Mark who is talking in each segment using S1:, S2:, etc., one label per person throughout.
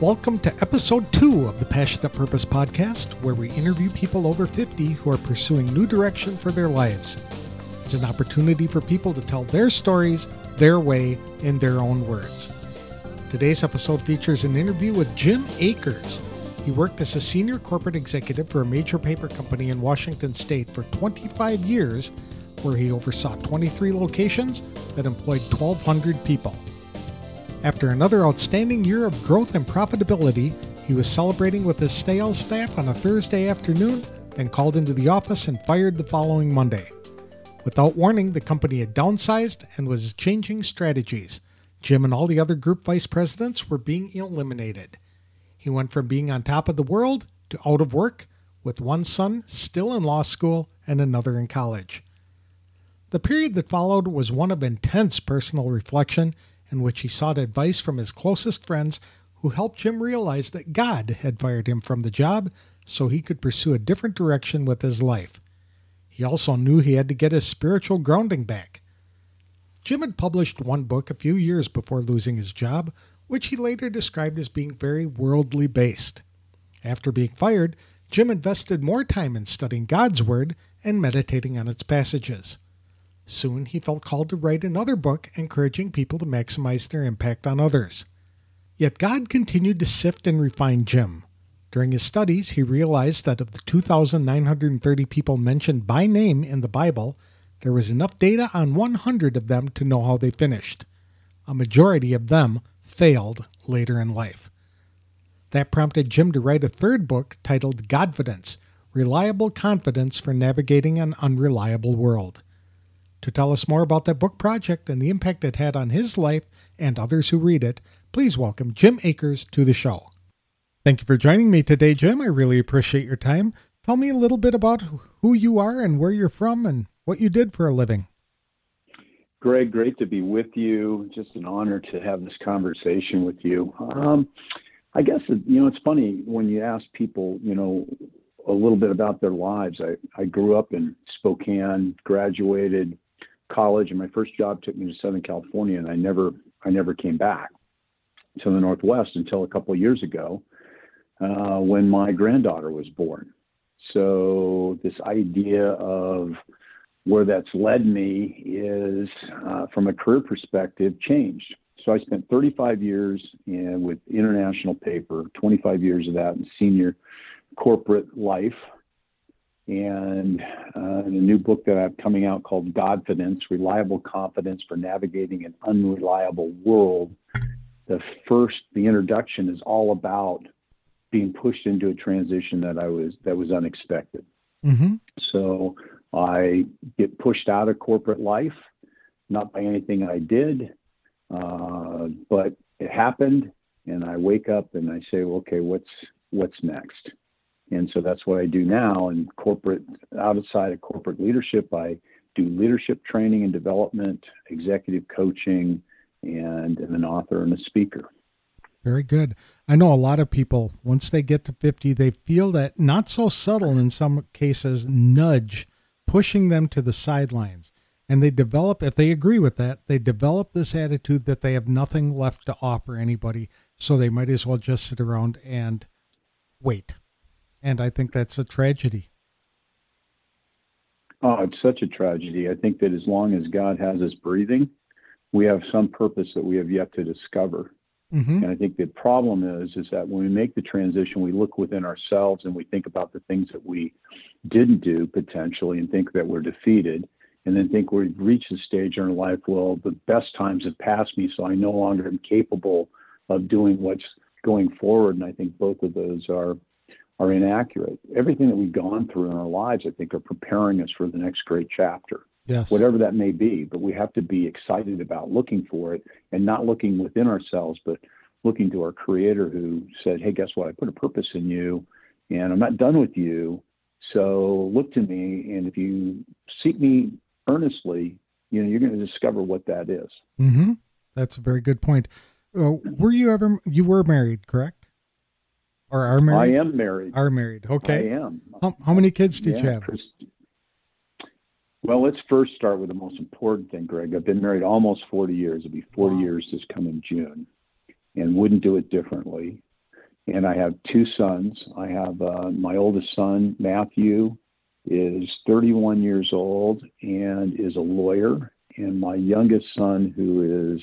S1: Welcome to episode two of the Passionate Purpose podcast, where we interview people over 50 who are pursuing new direction for their lives. It's an opportunity for people to tell their stories their way in their own words. Today's episode features an interview with Jim Akers. He worked as a senior corporate executive for a major paper company in Washington state for 25 years, where he oversaw 23 locations that employed 1,200 people. After another outstanding year of growth and profitability, he was celebrating with his sales staff on a Thursday afternoon, then called into the office and fired the following Monday. Without warning, the company had downsized and was changing strategies. Jim and all the other group vice presidents were being eliminated. He went from being on top of the world to out of work, with one son still in law school and another in college. The period that followed was one of intense personal reflection in which he sought advice from his closest friends who helped Jim realize that God had fired him from the job so he could pursue a different direction with his life. He also knew he had to get his spiritual grounding back. Jim had published one book a few years before losing his job, which he later described as being very worldly based. After being fired, Jim invested more time in studying God's Word and meditating on its passages. Soon he felt called to write another book encouraging people to maximize their impact on others. Yet God continued to sift and refine Jim. During his studies, he realized that of the 2,930 people mentioned by name in the Bible, there was enough data on 100 of them to know how they finished. A majority of them failed later in life. That prompted Jim to write a third book titled Godfidence Reliable Confidence for Navigating an Unreliable World. To tell us more about that book project and the impact it had on his life and others who read it, please welcome Jim Akers to the show. Thank you for joining me today, Jim. I really appreciate your time. Tell me a little bit about who you are and where you're from and what you did for a living.
S2: Greg, great to be with you. Just an honor to have this conversation with you. Um, I guess, you know, it's funny when you ask people, you know, a little bit about their lives. I, I grew up in Spokane, graduated, college and my first job took me to Southern California and I never I never came back to the Northwest until a couple of years ago uh, when my granddaughter was born. So this idea of where that's led me is uh, from a career perspective changed. So I spent 35 years in, with international paper, 25 years of that in senior corporate life, and uh, a new book that I'm coming out called Godfidence Reliable Confidence for Navigating an Unreliable World. The first, the introduction is all about being pushed into a transition that I was that was unexpected. Mm-hmm. So I get pushed out of corporate life, not by anything I did, uh, but it happened, and I wake up and I say, well, okay, what's what's next? And so that's what I do now in corporate, outside of corporate leadership. I do leadership training and development, executive coaching, and am an author and a speaker.
S1: Very good. I know a lot of people, once they get to 50, they feel that not so subtle in some cases nudge pushing them to the sidelines. And they develop, if they agree with that, they develop this attitude that they have nothing left to offer anybody. So they might as well just sit around and wait. And I think that's a tragedy.
S2: Oh, it's such a tragedy. I think that as long as God has us breathing, we have some purpose that we have yet to discover. Mm-hmm. And I think the problem is is that when we make the transition, we look within ourselves and we think about the things that we didn't do potentially and think that we're defeated and then think we've reached a stage in our life, well, the best times have passed me, so I no longer am capable of doing what's going forward. And I think both of those are are inaccurate. Everything that we've gone through in our lives, I think, are preparing us for the next great chapter.
S1: Yes.
S2: Whatever that may be, but we have to be excited about looking for it and not looking within ourselves, but looking to our creator who said, Hey, guess what? I put a purpose in you and I'm not done with you. So look to me. And if you seek me earnestly, you know, you're going to discover what that is.
S1: Mm-hmm. That's a very good point. Uh, were you ever, you were married, correct? Or are married?
S2: I am married.
S1: Are married. Okay.
S2: I am.
S1: How, how many kids did yeah, you have?
S2: well, let's first start with the most important thing, Greg. I've been married almost 40 years. It'll be 40 wow. years this coming June, and wouldn't do it differently. and I have two sons. I have uh, my oldest son, Matthew, is 31 years old and is a lawyer, and my youngest son, who is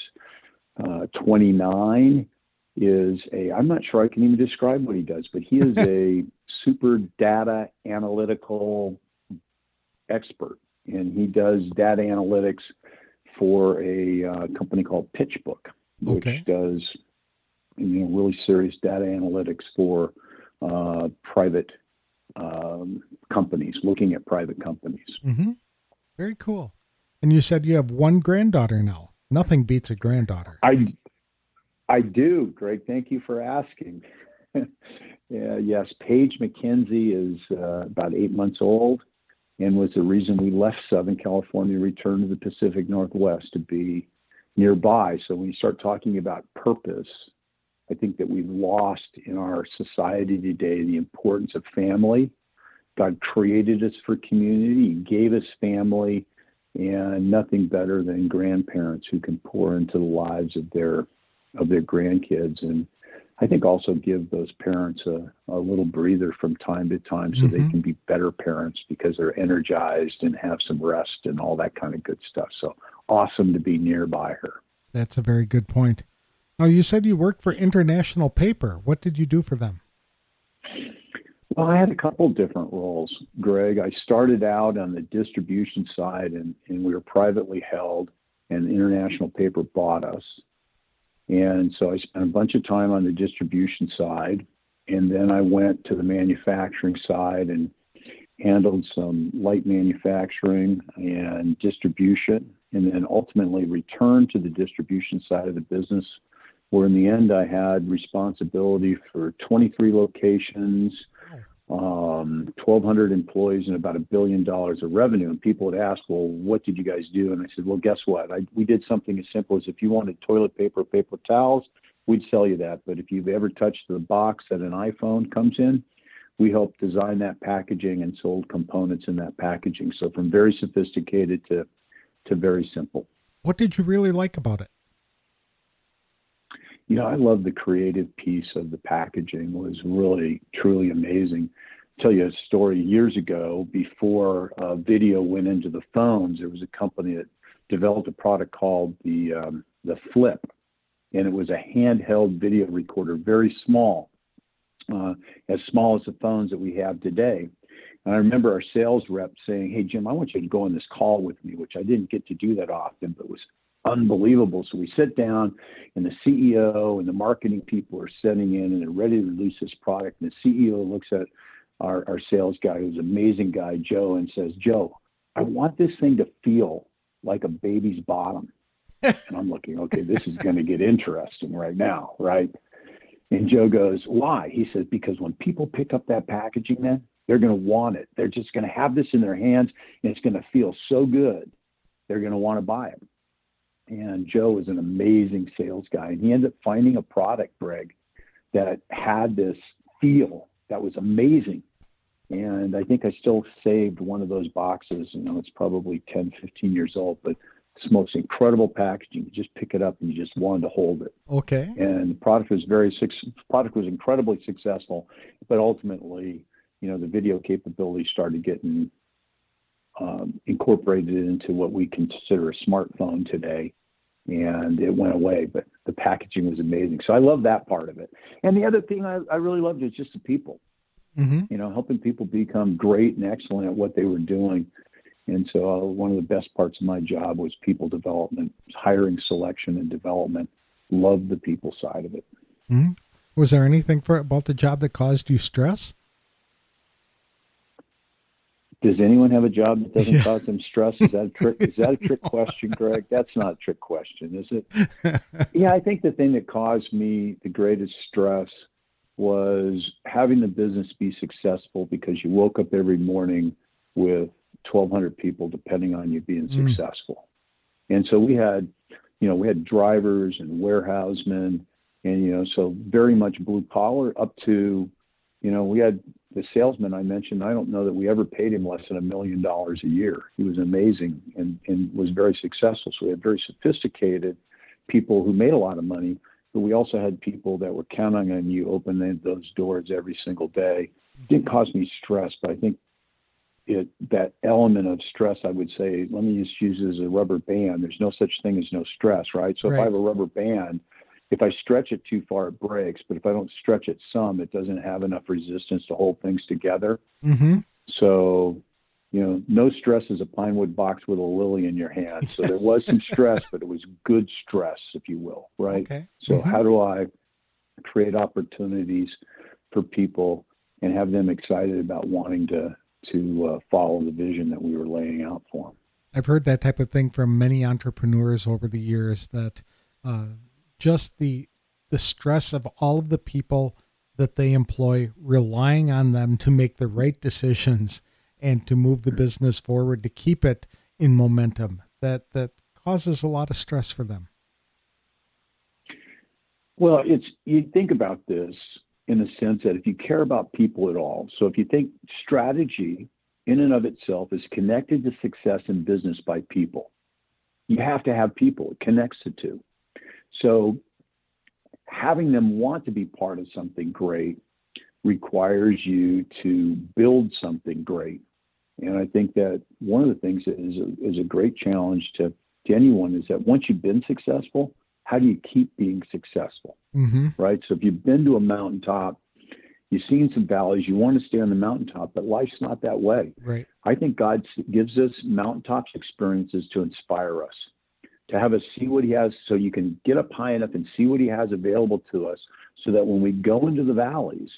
S2: uh, 29, is a I'm not sure I can even describe what he does, but he is a super data analytical expert, and he does data analytics for a uh, company called PitchBook, which
S1: Okay.
S2: does you know really serious data analytics for uh, private um, companies, looking at private companies.
S1: Mm-hmm. Very cool. And you said you have one granddaughter now. Nothing beats a granddaughter.
S2: I, I do, Greg. Thank you for asking. yeah, yes, Paige McKenzie is uh, about eight months old and was the reason we left Southern California, and returned to the Pacific Northwest to be nearby. So when you start talking about purpose, I think that we've lost in our society today the importance of family. God created us for community, He gave us family, and nothing better than grandparents who can pour into the lives of their of their grandkids and I think also give those parents a, a little breather from time to time so they
S1: Mhm.
S2: can be better parents because they're energized and have some rest and all that kind of good stuff. So awesome to be nearby her.
S1: That's a very good point. Now, you said you worked for International Paper. What did you do for them?
S2: Well, I had a couple different roles, Greg. I started out on the distribution side, and, and we were privately held, and International Paper bought us. And so I spent a bunch of time on the distribution side, and then I went to the manufacturing side and handled some light manufacturing and distribution, and then ultimately returned to the distribution side of the business, where in the end I had responsibility for 23 locations, um, 1,200 employees, and about a billion dollars of revenue. And people would ask, "Well, what did you guys do?" And I said, "Well, guess what? I, we did something as simple as if you wanted toilet paper, paper towels, we'd sell you that. But if you've ever touched the box that an iPhone comes in, we helped design that packaging and sold components in that packaging. So from very sophisticated to to very simple.
S1: What did you really like about it?
S2: You know, I love the creative piece of the packaging was really truly amazing. tell you a story years ago before uh, video went into the phones. There was a company that developed a product called the um, the Flip, and it was a handheld video recorder, very small, uh, as small as the phones that we have today. And I remember our sales rep saying, "Hey Jim, I want you to go on this call with me," which I didn't get to do that often, but was unbelievable. So we sit down, and the CEO and the marketing people are sitting in, and they're ready to release this product. And the CEO looks at our, our sales guy, who's an amazing guy, Joe, and says, Joe, I want this thing to feel like a baby's bottom. and I'm looking, okay, this is going to get interesting right now, right? And Joe goes, why? He says, because when people pick up that packaging, man, they're going to want it. They're just going to have this in their hands, and it's going to feel so good. They're going to want to buy it. And Joe was an amazing sales guy, and he ended up finding a product, Greg, that had this feel that was amazing. And I think I still saved one of those boxes. You know, it's probably 10, 15 years old, but it's the most incredible packaging. You just pick it up and you just wanted to hold it.
S1: Okay.
S2: And the product was very product was incredibly successful, but ultimately, you know, the video capability started getting um, incorporated into what we consider a smartphone today, and it went away. But the packaging was amazing, so I love that part of it. And the other thing I, I really loved is just the people.
S1: hmm
S2: You know, helping people become great and excellent at what they were doing. And so, uh, one of the best parts of my job was people development, hiring, selection, and development. Loved the people side of it.
S1: hmm Was there anything for about the job that caused you stress?
S2: Does anyone have a job that doesn't
S1: Yeah.
S2: cause them stress? Is that a trick? Is that a trick question, Greg? That's not a trick question, is it? Yeah, I think the thing that caused me the greatest stress was having the business be successful because you woke up every morning with 1,200 people depending on you being
S1: Mm.
S2: successful. And so we had, you know, we had drivers and warehousemen, and you know, so very much blue collar up to, you know, we had the salesman I mentioned. I don't know that we ever paid him less than a million dollars a year. He was amazing and and was very successful. So we had very sophisticated people who made a lot of money, but we also had people that were counting on you opening those doors every single day. It didn't cause me stress, but I think it that element of stress, I would say, let me just use it as a rubber band. There's no such thing as no stress, right? So
S1: Right.
S2: if I have a rubber band, if I stretch it too far, it breaks. But if I don't stretch it some, it doesn't have enough resistance to hold things together.
S1: Mm-hmm.
S2: So, you know, no stress is a pine wood box with a lily in your hand. So there was some stress, but it was good stress, if you will, right?
S1: Okay.
S2: So
S1: Mhm.
S2: how do I create opportunities for people and have them excited about wanting to to uh, follow the vision that we were laying out for them?
S1: I've heard that type of thing from many entrepreneurs over the years that uh, just the the stress of all of the people that they employ relying on them to make the right decisions and to move the business forward to keep it in momentum that that causes a lot of stress for them.
S2: Well, it's you think about this in the sense that if you care about people at all, so if you think strategy in and of itself is connected to success in business by people, you have to have people. It connects the two. So having them want to be part of something great requires you to build something great. And I think that one of the things that is a, is a great challenge to, to anyone is that once you've been successful, how do you keep being successful?
S1: Mm-hmm.
S2: right? So if you've been to a mountaintop, you've seen some valleys, you want to stay on the mountaintop, but life's not that way.
S1: Right.
S2: I think God gives us mountaintops experiences to inspire us, to have us see what He has so you can get up high enough and see what He has available to us so that when we go into the valleys,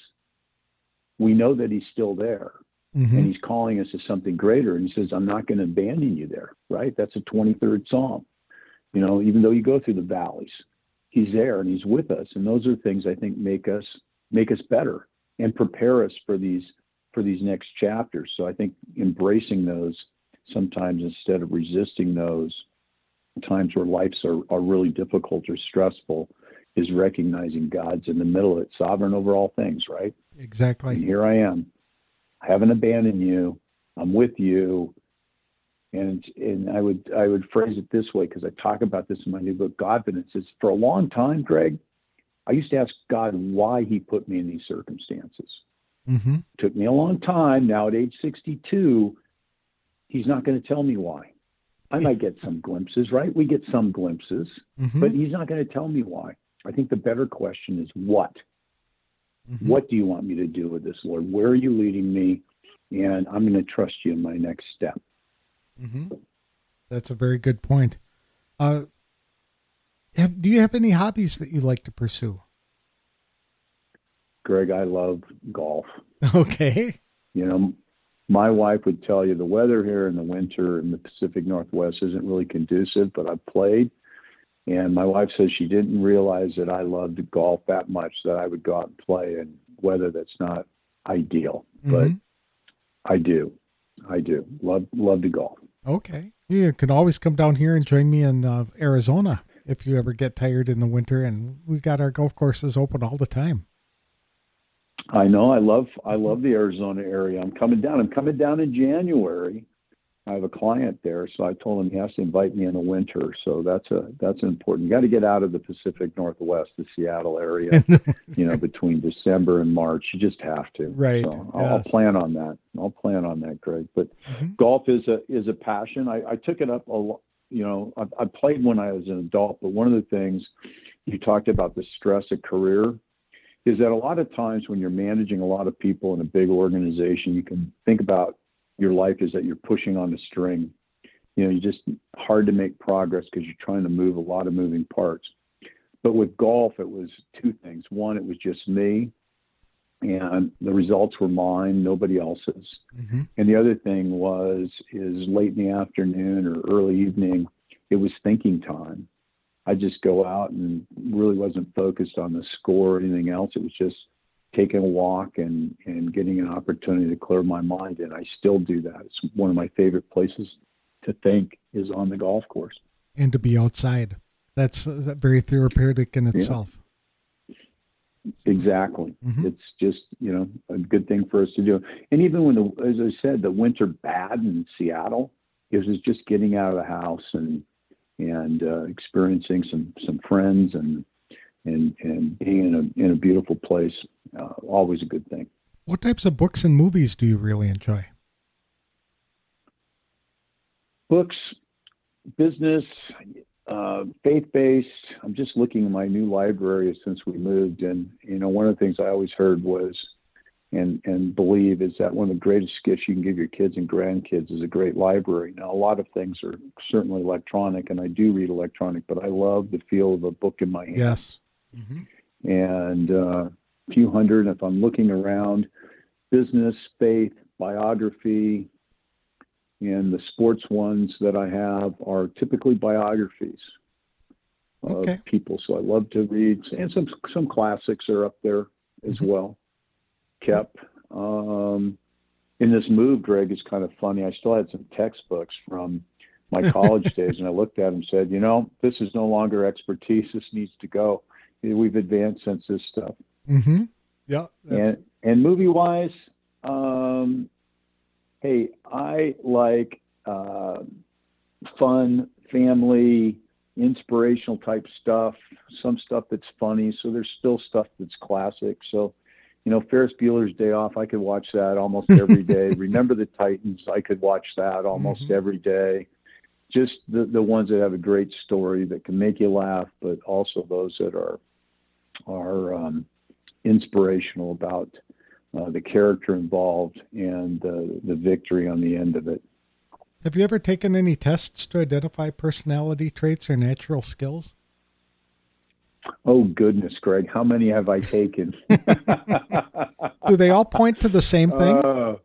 S2: we know that He's still there
S1: Mm-hmm.
S2: and He's calling us to something greater. And He says, I'm not going to abandon you there, right? That's a 23rd Psalm. You know, even though you go through the valleys, He's there and He's with us. And those are things I think make us make us better and prepare us for these for these next chapters. So I think embracing those sometimes instead of resisting those times where lives are, are really difficult or stressful is recognizing God's in the middle of it, sovereign over all things, right? And
S1: Exactly.
S2: here I am. I haven't abandoned you. I'm with you. And and I would I would phrase it this way because I talk about this in my new book, Godfidence. Is for a long time, Greg, I used to ask God why He put me in these circumstances.
S1: Mm-hmm.
S2: took me a long time. Now at age 62, He's not going to tell me why. I might get some glimpses, right? We get some glimpses,
S1: Mm-hmm.
S2: but He's not going to tell me why. I think the better question is what.
S1: Mhm.
S2: What do you want me to do with this, Lord? Where are you leading me? And I'm going to trust you in my next step.
S1: Mm-hmm. That's a very good point. Uh, have, do you have any hobbies that you like to pursue?
S2: Greg, I love golf.
S1: Okay.
S2: You know, my wife would tell you the weather here in the winter in the Pacific Northwest isn't really conducive, but I've played. And my wife says she didn't realize that I loved golf that much that I would go out and play in weather that's not ideal. But
S1: Mhm.
S2: I do. I do. Love love to golf.
S1: Okay. You can always come down here and join me in uh, Arizona if you ever get tired in the winter. And we've got our golf courses open all the time.
S2: I know. I love I love the Arizona area. I'm coming down. I'm coming down in January. I have a client there, so I told him he has to invite me in the winter. So that's a that's important. You got to get out of the Pacific Northwest, the Seattle area. you know, between December and March, you just have to.
S1: Right,
S2: So I'll, I'll plan on that. I'll plan on that, Greg. But
S1: Mhm.
S2: golf is a is a passion. I, I took it up a lot. You know, I, I played when I was an adult, but one of the things you talked about the stress of career is that a lot of times when you're managing a lot of people in a big organization, you can think about your life is that you're pushing on a string. You know, you just hard to make progress because you're trying to move a lot of moving parts. But with golf, it was two things. One, it was just me, and the results were mine, nobody else's.
S1: Mhm.
S2: And the other thing was is late in the afternoon or early evening, it was thinking time. I just go out and really wasn't focused on the score or anything else. It was just taking a walk and and getting an opportunity to clear my mind. And I still do that. It's one of my favorite places to think is on the golf course.
S1: And to be outside. That's very therapeutic in itself.
S2: Exactly.
S1: Mhm.
S2: It's just you know a good thing for us to do. And even when the as I said, the winter bad in Seattle, it was just getting out of the house and and uh, experiencing some some friends and and and being in a in a beautiful place, uh, always a good thing.
S1: What types of books and movies do you really enjoy?
S2: Books, business, uh, faith-based. I'm just looking at my new library since we moved, and you know, one of the things I always heard was, and and believe is that one of the greatest gifts you can give your kids and grandkids is a great library. Now, a lot of things are certainly electronic, and I do read electronic, but I love the feel of a book in my hand.
S1: Yes. Mm-hmm.
S2: And uh, a few hundred. If I'm looking around, business, faith, biography, and the sports ones that I have are typically biographies of
S1: Okay.
S2: people. So I love to read, and some some classics are up there as
S1: Mhm.
S2: well. Kept um, in this move, Greg is kind of funny. I still had some textbooks from my college days, and I looked at them and said, you know, this is no longer expertise. This needs to go. We've advanced since this stuff.
S1: Mm-hmm. Yeah. That's,
S2: And and movie wise, um, hey, I like uh, fun, family, inspirational type stuff. Some stuff that's funny. So there's still stuff that's classic. So, you know, Ferris Bueller's Day Off, I could watch that almost every day. Remember the Titans, I could watch that almost
S1: Mhm.
S2: every day. Just the the ones that have a great story that can make you laugh, but also those that are are um, inspirational about uh, the character involved and uh, the victory on the end of it.
S1: have you ever taken any tests to identify personality traits or natural skills?
S2: Oh goodness, Greg, how many have I taken?
S1: Do they all point to the same thing?
S2: Uh,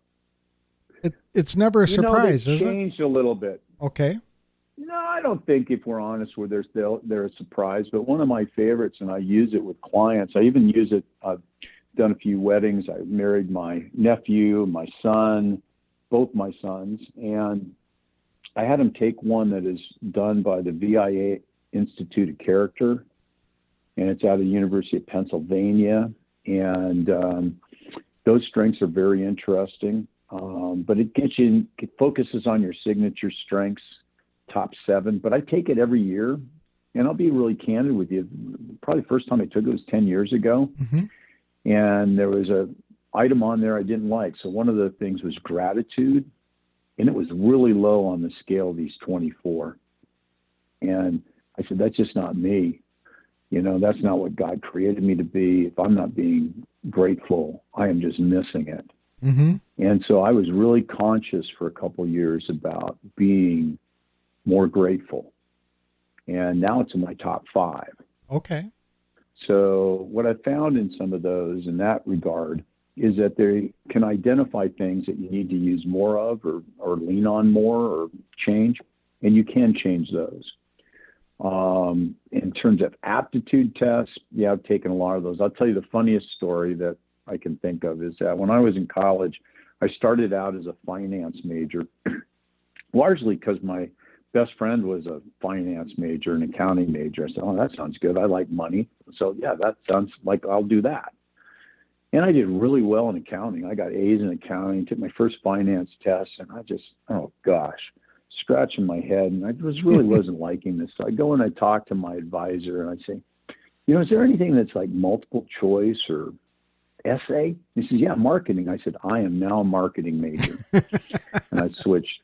S1: It, it's never a
S2: know,
S1: surprise,
S2: they've
S1: is it?
S2: changed a little bit.
S1: Okay.
S2: No, I don't think if we're honest, where there's they're, they're a surprise. But one of my favorites, and I use it with clients. I even use it. I've done a few weddings. I married my nephew, my son, both my sons, and I had them take one that is done by the VIA Institute of Character, and it's out of the University of Pennsylvania. And um, those strengths are very interesting. Um, but it gets you, it focuses on your signature strengths top seven, but I take it every year. And I'll be really candid with you. Probably the first time I took it was 10 years ago.
S1: hmm
S2: And there was a item on there I didn't like. So one of the things was gratitude. And it was really low on the scale of these 24. And I said, that's just not me. You know, that's not what God created me to be. If I'm not being grateful, I am just missing it.
S1: hmm
S2: And so I was really conscious for a couple years about being more grateful. And now it's in my top five.
S1: Okay.
S2: So what I found in some of those in that regard is that they can identify things that you need to use more of or, or lean on more or change, and you can change those. Um, in terms of aptitude tests, yeah, I've taken a lot of those. I'll tell you the funniest story that I can think of is that when I was in college, I started out as a finance major, largely because my best friend was a finance major, an accounting major. I said, "Oh, that sounds good. I like money, so yeah, that sounds like I'll do that." And I did really well in accounting. I got A's in accounting. Took my first finance test, and I just, oh gosh, scratching my head, and I was really wasn't liking this. So I go and I talk to my advisor, and I say, "You know, is there anything that's like multiple choice or essay?" He says, "Yeah, marketing." I said, "I am now a marketing major," and I switched.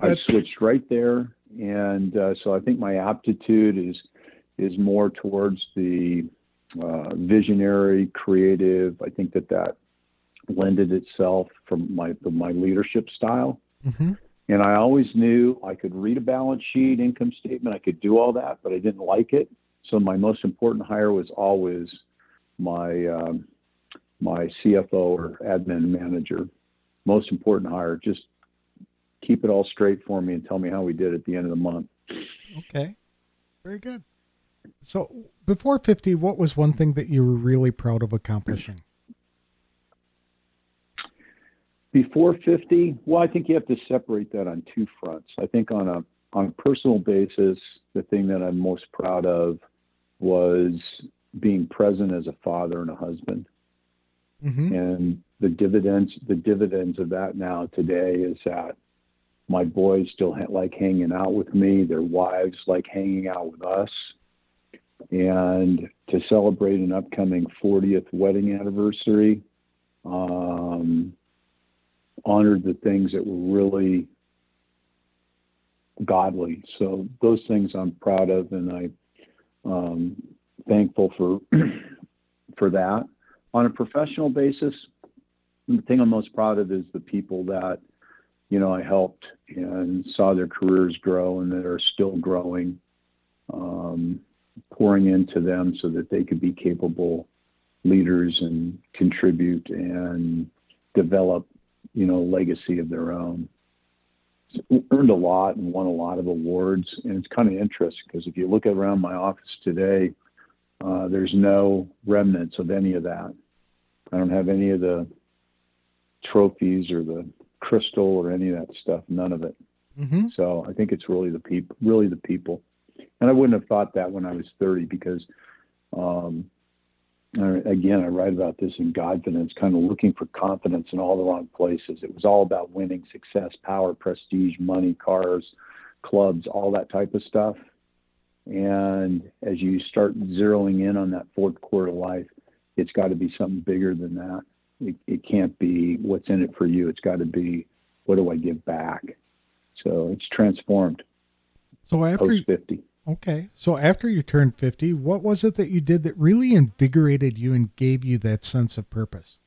S2: I switched right there, and uh, so I think my aptitude is is more towards the uh, visionary, creative. I think that that lended itself from my my leadership style.
S1: hmm
S2: And I always knew I could read a balance sheet, income statement, I could do all that, but I didn't like it. So my most important hire was always my um, my CFO or admin manager. Most important hire. Just keep it all straight for me and tell me how we did at the end of the month.
S1: Okay. Very good. So before 50, what was one thing that you were really proud of accomplishing?
S2: Before 50, well, I think you have to separate that on two fronts. I think on a on a personal basis, the thing that I'm most proud of was being present as a father and a husband.
S1: hmm
S2: and the dividends the dividends of that now today is that my boys still ha- like hanging out with me their wives like hanging out with us and to celebrate an upcoming 40th wedding anniversary, um, honored the things that were really godly. So those things I'm proud of, and I um, thankful for for that. On a professional basis, the thing I'm most proud of is the people that you know I helped and saw their careers grow and that are still growing, um, pouring into them so that they could be capable leaders and contribute and develop you know legacy of their own earned a lot and won a lot of awards. And it's kind of interesting because if you look around my office today, uh, there's no remnants of any of that. I don't have any of the trophies or the crystal or any of that stuff. None of it. Mm-hmm. So I think it's really the people, really the people. And I wouldn't have thought that when I was 30 because um, again, I write about this in Godfidence, kind of looking for confidence in all the wrong places. It was all about winning, success, power, prestige, money, cars, clubs, all that type of stuff. And as you start zeroing in on that fourth quarter of life, it's got to be something bigger than that. It, it can't be what's in it for you. It's got to be what do I give back? So it's transformed.
S1: So after 50. Okay. So after you turned 50, what was it that you did that really invigorated you and gave you that sense of purpose?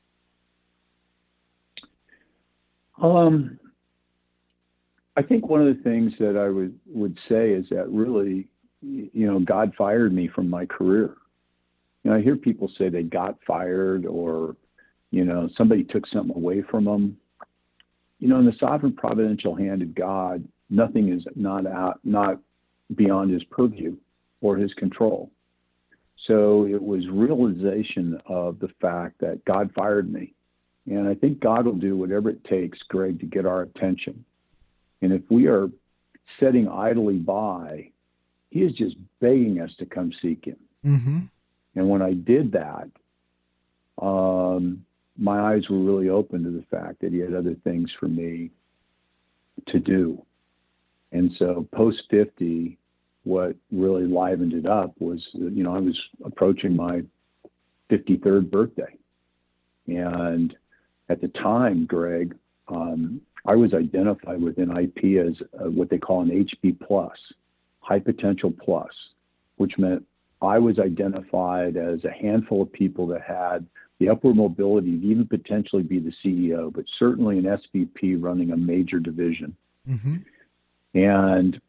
S2: Um, I think one of the things that I would, would say is that really, you know, God fired me from my career. You know, I hear people say they got fired or, you know, somebody took something away from them. You know, in the sovereign providential hand of God, nothing is not out, not beyond his purview or his control. So it was realization of the fact that God fired me. And I think God will do whatever it takes, Greg, to get our attention. And if we are sitting idly by, he is just begging us to come seek him. Mm-hmm. And when I did that, um, my eyes were really open to the fact that he had other things for me to do. And so post 50, what really livened it up was, you know, I was approaching my 53rd birthday. And at the time, Greg, um, I was identified within IP as uh, what they call an HP plus, high potential plus, which meant I was identified as a handful of people that had the upward mobility to even potentially be the CEO, but certainly an SVP running a major division. Mm-hmm. And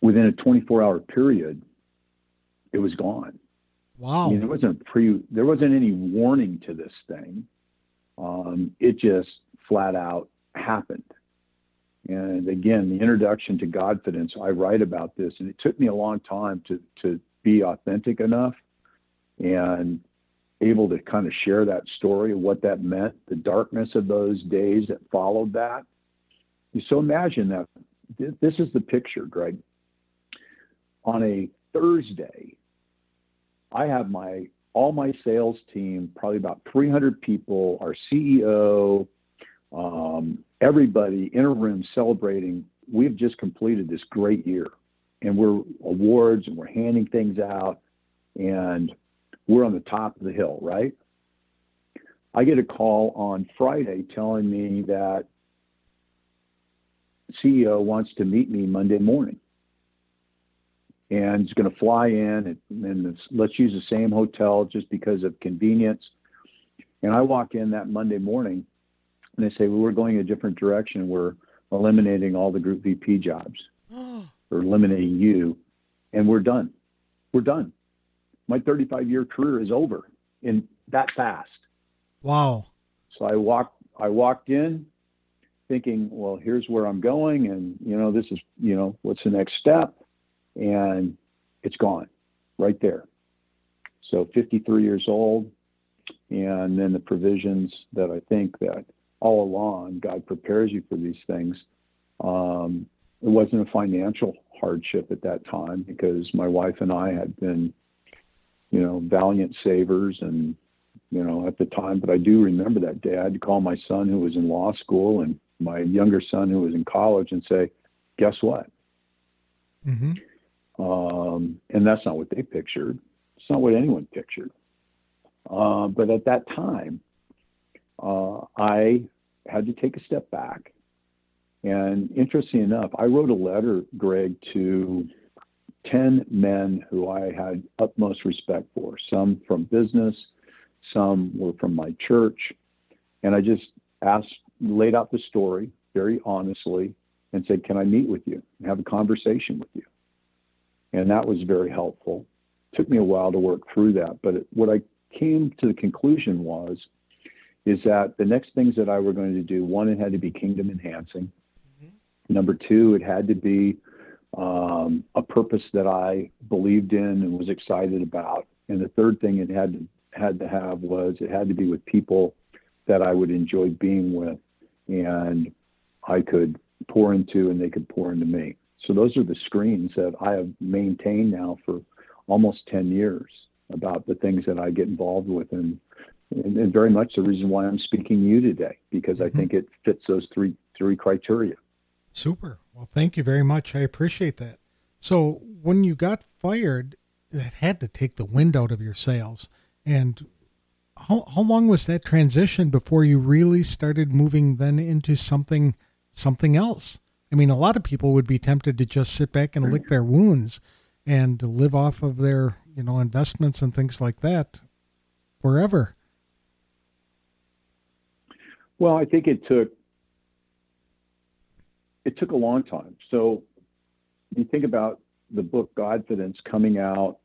S2: within a 24 hour period, it was gone.
S1: Wow.
S2: I mean, there wasn't pre, there wasn't any warning to this thing. Um, it just flat out happened. And again, the introduction to Godfidence, I write about this, and it took me a long time to to be authentic enough and able to kind of share that story of what that meant, the darkness of those days that followed that. So imagine that this is the picture, Greg. On a Thursday, I have my all my sales team, probably about 300 people, our CEO, um, everybody in a room celebrating. We've just completed this great year, and we're awards and we're handing things out, and we're on the top of the hill, right? I get a call on Friday telling me that CEO wants to meet me Monday morning. And he's going to fly in and, and let's use the same hotel just because of convenience. And I walk in that Monday morning and they say, well, we're going a different direction. We're eliminating all the group VP jobs or eliminating you. And we're done. We're done. My 35 year career is over in that fast.
S1: Wow.
S2: So I walked, I walked in, thinking, well, here's where I'm going, and you know, this is, you know, what's the next step, and it's gone, right there. So 53 years old, and then the provisions that I think that all along God prepares you for these things. Um, it wasn't a financial hardship at that time because my wife and I had been, you know, valiant savers and you know, at the time, but I do remember that day. I had to call my son who was in law school and my younger son who was in college and say, guess what? Mm-hmm. Um, and that's not what they pictured. It's not what anyone pictured. Uh, but at that time, uh, I had to take a step back. And interesting enough, I wrote a letter, Greg, to 10 men who I had utmost respect for, some from business, some were from my church. And I just asked, laid out the story very honestly and said, Can I meet with you and have a conversation with you? And that was very helpful. It took me a while to work through that. But it, what I came to the conclusion was, is that the next things that I were going to do, one, it had to be kingdom enhancing. Mm-hmm. Number two, it had to be um, a purpose that I believed in and was excited about. And the third thing it had to had to have was it had to be with people that I would enjoy being with and I could pour into and they could pour into me. So those are the screens that I have maintained now for almost 10 years about the things that I get involved with and and, and very much the reason why I'm speaking to you today because mm-hmm. I think it fits those three three criteria.
S1: Super. Well, thank you very much. I appreciate that. So, when you got fired, that had to take the wind out of your sails. And how how long was that transition before you really started moving then into something something else? I mean, a lot of people would be tempted to just sit back and lick their wounds and live off of their, you know, investments and things like that forever.
S2: Well, I think it took it took a long time. So you think about the book Godfidence coming out,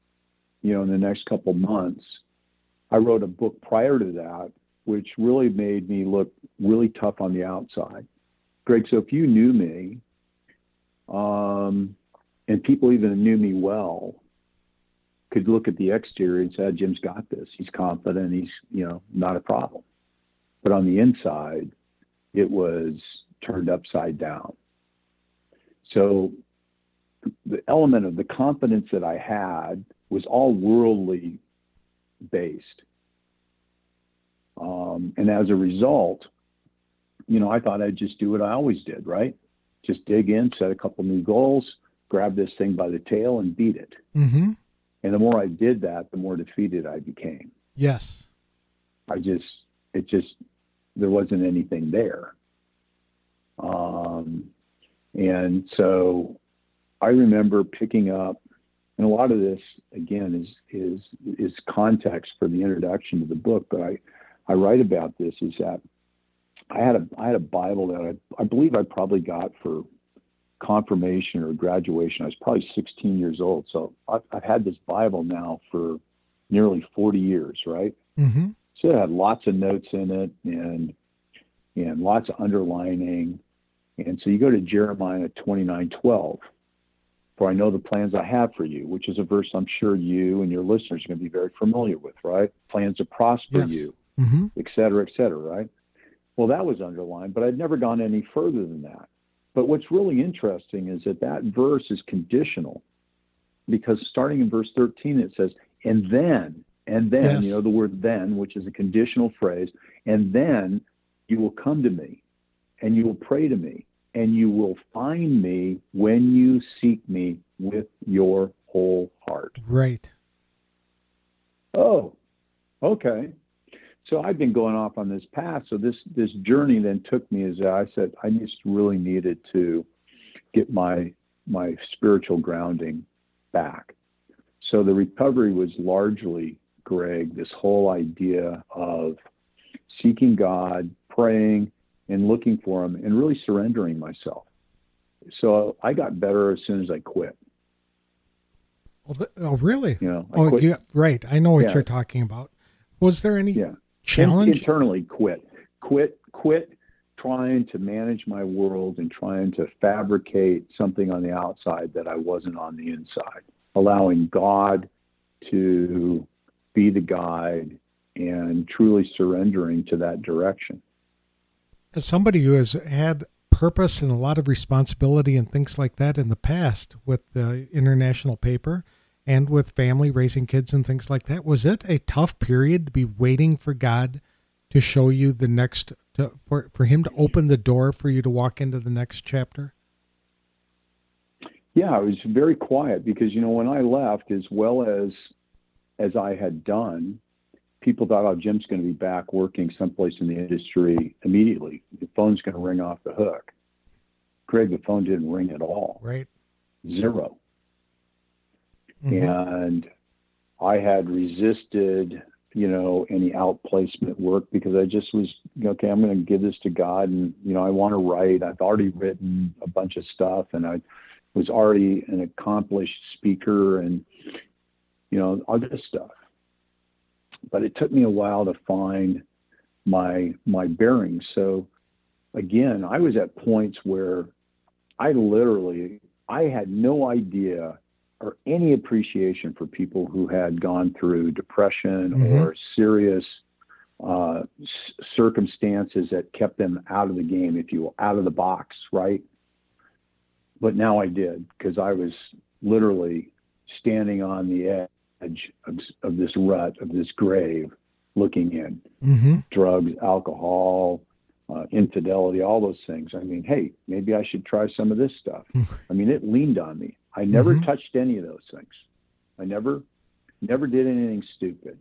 S2: you know, in the next couple months I wrote a book prior to that, which really made me look really tough on the outside. Greg, so if you knew me, um, and people even knew me well, could look at the exterior and say, ah, Jim's got this. He's confident. He's, you know, not a problem. But on the inside, it was turned upside down. So the element of the confidence that I had was all worldly based. Um, and as a result, you know, I thought I'd just do what I always did, right? Just dig in, set a couple new goals, grab this thing by the tail, and beat it. Mm-hmm. And the more I did that, the more defeated I became.
S1: Yes.
S2: I just, it just, there wasn't anything there. Um, and so I remember picking up and a lot of this again is is is context for the introduction to the book but i i write about this is that i had a i had a bible that i i believe i probably got for confirmation or graduation. I was probably 16 years old. So i've, I've had this bible now for nearly 40 years right? Mm-hmm. so it had lots of notes in it and and lots of underlining. And so you go to jeremiah 29 12 for I know the plans I have for you, which is a verse I'm sure you and your listeners are going to be very familiar with, right? Plans to prosper yes. you, mm-hmm. et cetera, et cetera, right? Well, that was underlined, but I'd never gone any further than that. But what's really interesting is that that verse is conditional because starting in verse 13, it says, and then, and then, yes. you know, the word then, which is a conditional phrase, and then you will come to me and you will pray to me and you will find me when you seek me with your whole heart.
S1: Right.
S2: Oh, okay. So I've been going off on this path. So this this journey then took me as I said I just really needed to get my my spiritual grounding back. So the recovery was largely, Greg, this whole idea of seeking God, praying, and looking for them and really surrendering myself. So I got better as soon as I quit.
S1: Oh, oh really? You know, oh, yeah, right. I know what yeah. you're talking about. Was there any yeah. challenge?
S2: internally quit. Quit, quit trying to manage my world and trying to fabricate something on the outside that I wasn't on the inside. Allowing God to be the guide and truly surrendering to that direction
S1: as somebody who has had purpose and a lot of responsibility and things like that in the past with the international paper and with family raising kids and things like that was it a tough period to be waiting for god to show you the next to, for for him to open the door for you to walk into the next chapter?
S2: Yeah, it was very quiet because you know when I left, as well as as I had done, people thought, "Oh, Jim's going to be back working someplace in the industry immediately. The phone's going to ring off the hook." Greg, the phone didn't ring at all.
S1: Right.
S2: 0
S1: Mhm.
S2: and I had resisted, you know, any outplacement work because I just was okay. I'm going to give this to God, and you know, I want to write. I've already written a bunch of stuff, and I was already an accomplished speaker, and you know, all this stuff. But it took me a while to find my my bearings. So again, I was at points where I literally I had no idea or any appreciation for people who had gone through depression
S1: Mhm.
S2: or serious uh, s- circumstances that kept them out of the game, if you will, out of the box, right? But now I did because I was literally standing on the edge of, of this rut, of this grave, looking in
S1: Mhm.
S2: drugs, alcohol, uh, infidelity, all those things. I mean, hey, maybe I should try some of this stuff. I mean, it leaned on me. I never
S1: Mhm.
S2: touched any of those things. I never, never did anything stupid.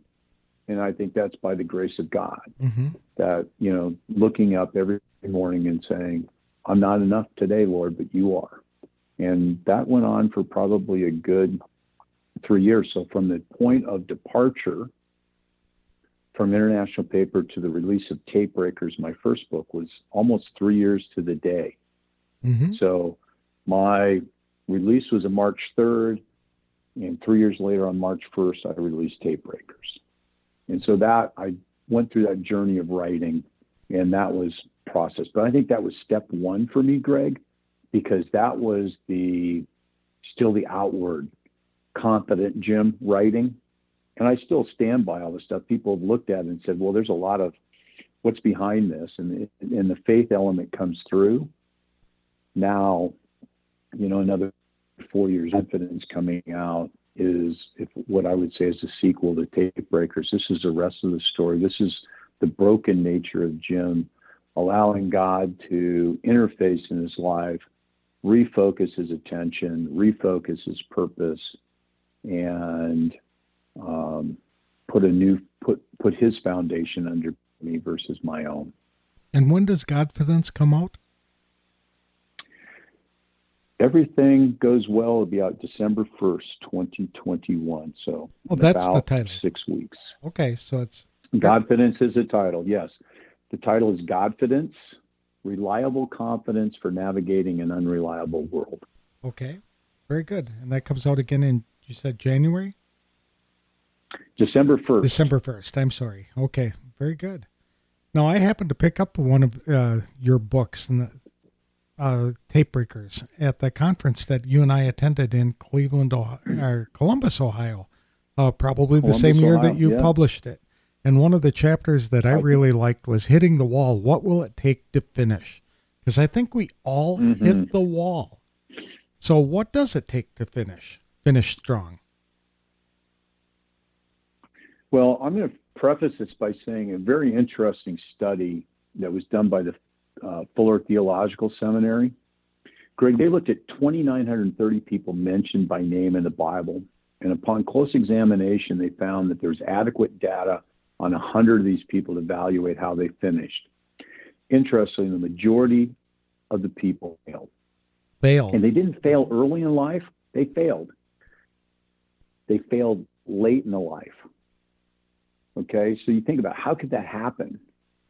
S2: And I think that's by the grace of God
S1: Mhm.
S2: that, you know, looking up every morning and saying, I'm not enough today, Lord, but you are. And that went on for probably a good three years. So from the point of departure from International Paper to the release of Tape Breakers, my first book was almost three years to the day.
S1: Mhm.
S2: So my release was on March 3rd, and three years later, on March 1st, I released Tape Breakers. And so that I went through that journey of writing, and that was process. But I think that was step one for me, Greg, because that was the still the outward confident Jim writing. And I still stand by all the stuff. People have looked at it and said, well, there's a lot of what's behind this, and and the faith element comes through. Now, you know, another four years of Godfidence coming out is if what I would say is a sequel to Tape Breakers. This is the rest of the story. This is the broken nature of Jim, allowing God to interface in his life, refocus his attention, refocus his purpose, and um, put a new put put his foundation under me versus my own.
S1: And when does Godfidence come out?
S2: Everything goes well. It'll be out December first, twenty twenty one. So
S1: Oh, that's the
S2: about
S1: title.
S2: Six weeks.
S1: Okay, so it's
S2: Godfidence is the title. Yes, the title is Godfidence: Reliable Confidence for Navigating an Unreliable World.
S1: okay. Very good. And that comes out again in you said January?
S2: December first.
S1: December 1st. I'm sorry. Okay. Very good. Now, I happened to pick up one of uh, your books and the uh, tape breakers at the conference that you and I attended in Cleveland, Ohio, or Columbus, Ohio, uh, probably the same year
S2: Ohio,
S1: that you
S2: yeah.
S1: published it. And one of the chapters that I really liked was hitting the wall. What will it take to finish? Because I think we all
S2: Mhm.
S1: hit the wall. So, what does it take to finish? Finish strong.
S2: Well, I'm going to preface this by saying a very interesting study that was done by the uh, Fuller Theological Seminary. Greg, they looked at 2,930 people mentioned by name in the Bible, and upon close examination, they found that there's adequate data on 100 of these people to evaluate how they finished. Interestingly, the majority of the people failed.
S1: Fail.
S2: And they didn't fail early in life, they failed. They failed late in the life. Okay, so you think about how could that happen?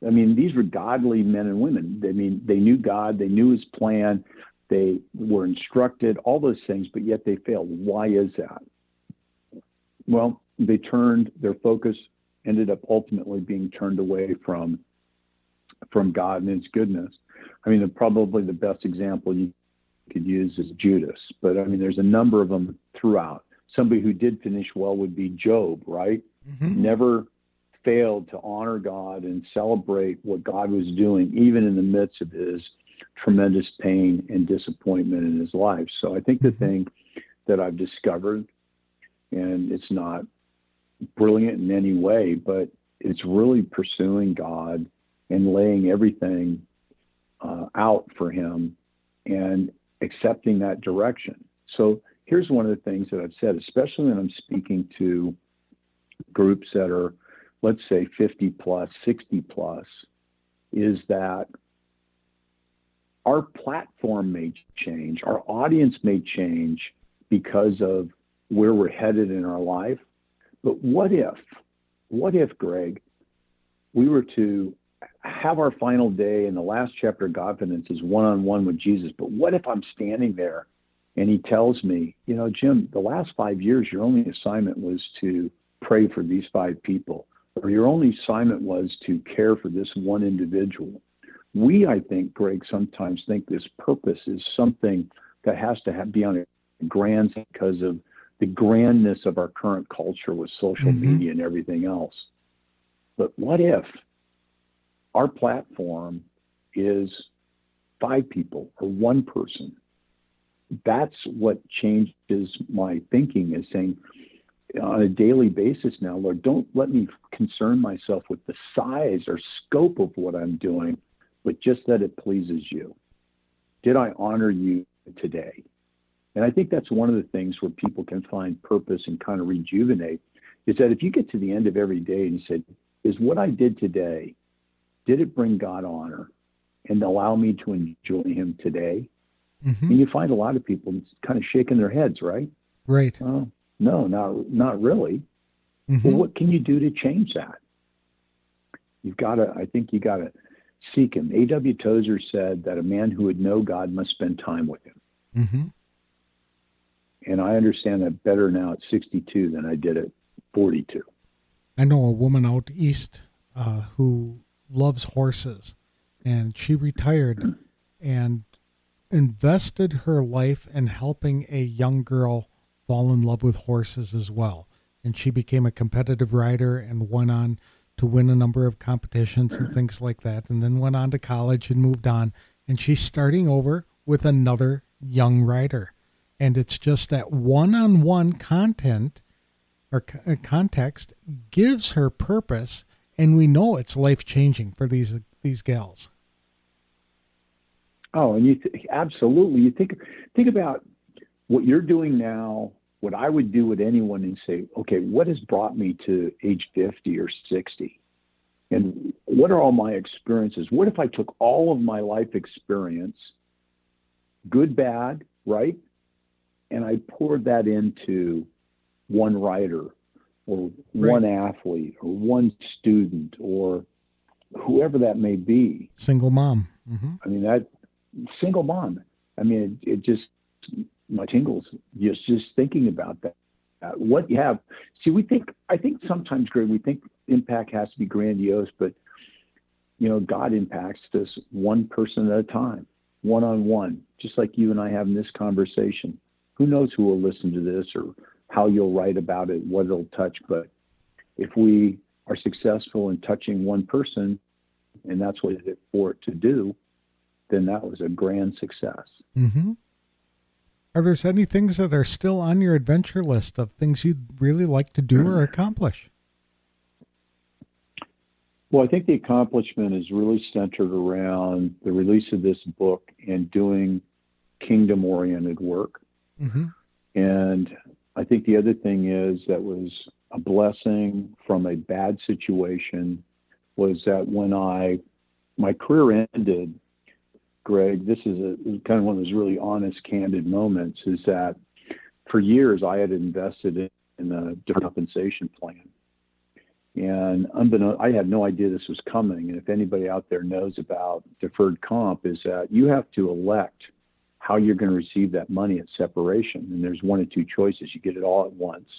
S2: I mean, these were godly men and women. I mean, they knew God, they knew his plan, they were instructed, all those things, but yet they failed. Why is that? Well, they turned their focus ended up ultimately being turned away from from God and his goodness. I mean, probably the best example you could use is Judas, but I mean, there's a number of them throughout. Somebody who did finish well would be Job, right?
S1: Mhm.
S2: Never failed to honor God and celebrate what God was doing, even in the midst of his tremendous pain and disappointment in his life. So I think the
S1: Mhm.
S2: thing that I've discovered, and it's not brilliant in any way, but it's really pursuing God and laying everything uh, out for Him and accepting that direction. So here's one of the things that I've said, especially when I'm speaking to groups that are, let's say, 50 plus, 60 plus, is that our platform may change, our audience may change because of where we're headed in our life. But what if, what if, Greg, we were to have our final day and the last chapter of Godfidence is one on one with Jesus? But what if I'm standing there and he tells me, you know, Jim, the last five years, your only assignment was to pray for these five people, or your only assignment was to care for this one individual. We, I think, Greg, sometimes think this purpose is something that has to have, be on a grand because of the grandness of our current culture with social mm-hmm. media and everything else. But what if our platform is five people or one person? That's what changes my thinking is saying on a daily basis now, Lord, don't let me concern myself with the size or scope of what I'm doing, but just that it pleases you. Did I honor you today? And I think that's one of the things where people can find purpose and kind of rejuvenate is that if you get to the end of every day and say, is what I did today, did it bring God honor and allow me to enjoy Him today? Mm-hmm. And you find a lot of people kind of shaking their heads, right?
S1: Right.
S2: Oh, no, not not really. Mm-hmm. Well, what can you do to change that? You've got to. I think you got to seek Him. A.W. Tozer said that a man who would know God must spend time with Him. Mm-hmm and I understand that better now at 62 than I did at 42.
S1: I know a woman out east uh, who loves horses, and she retired and invested her life in helping a young girl fall in love with horses as well. And she became a competitive rider and went on to win a number of competitions and things like that, and then went on to college and moved on. And she's starting over with another young rider and it's just that one-on-one content or uh, context gives her purpose and we know it's life-changing for these these gals
S2: oh and you th- absolutely you think think about what you're doing now what i would do with anyone and say okay what has brought me to age 50 or 60 and what are all my experiences what if i took all of my life experience good bad right and I poured that into one writer or right. one athlete or one student or whoever that may be.
S1: Single mom. Mm-hmm.
S2: I mean that single mom. I mean it, it just my tingles just just thinking about that. Uh, what you have. See, we think I think sometimes, Greg, we think impact has to be grandiose, but you know, God impacts us one person at a time, one on one, just like you and I have in this conversation who knows who will listen to this or how you'll write about it, what it'll touch. But if we are successful in touching one person, and that's what it's for it to do, then that was a grand success.
S1: Mm-hmm. Are there any things that are still on your adventure list of things you'd really like to do or accomplish?
S2: Well, I think the accomplishment is really centered around the release of this book and doing kingdom oriented work. Mm-hmm. And I think the other thing is that was a blessing from a bad situation was that when I my career ended, Greg, this is a kind of one of those really honest, candid moments. Is that for years I had invested in, in a different compensation plan, and unbeknown, I had no idea this was coming. And if anybody out there knows about deferred comp, is that you have to elect how you're going to receive that money at separation. And there's one or two choices. You get it all at once,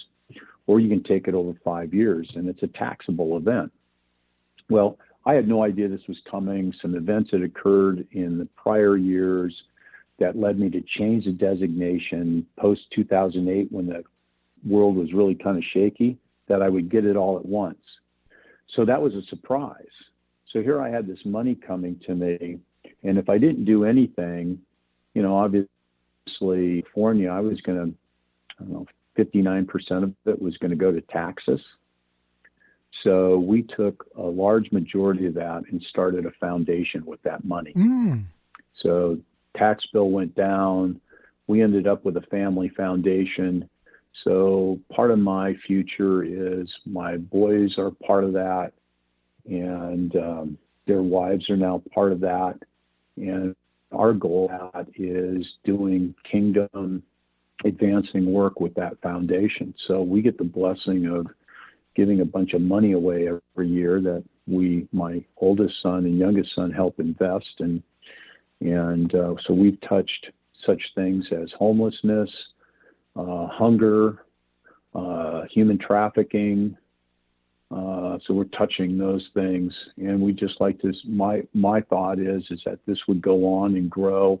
S2: or you can take it over five years, and it's a taxable event. Well, I had no idea this was coming. Some events had occurred in the prior years that led me to change the designation post 2008 when the world was really kind of shaky, that I would get it all at once. So that was a surprise. So here I had this money coming to me, and if I didn't do anything, you know, obviously, California, I was going to, I don't know, 59% of it was going to go to taxes. So we took a large majority of that and started a foundation with that money. Mm. So tax bill went down. we ended up with a family foundation. So part of my future is my boys are part of that, and um, their wives are now part of that. And our goal is doing kingdom advancing work with that foundation. So we get the blessing of giving a bunch of money away every year that we, my oldest son and youngest son, help invest and and uh, so we've touched such things as homelessness, uh, hunger, uh, human trafficking. Uh, so we're touching those things, and we just like this. My my thought is is that this would go on and grow,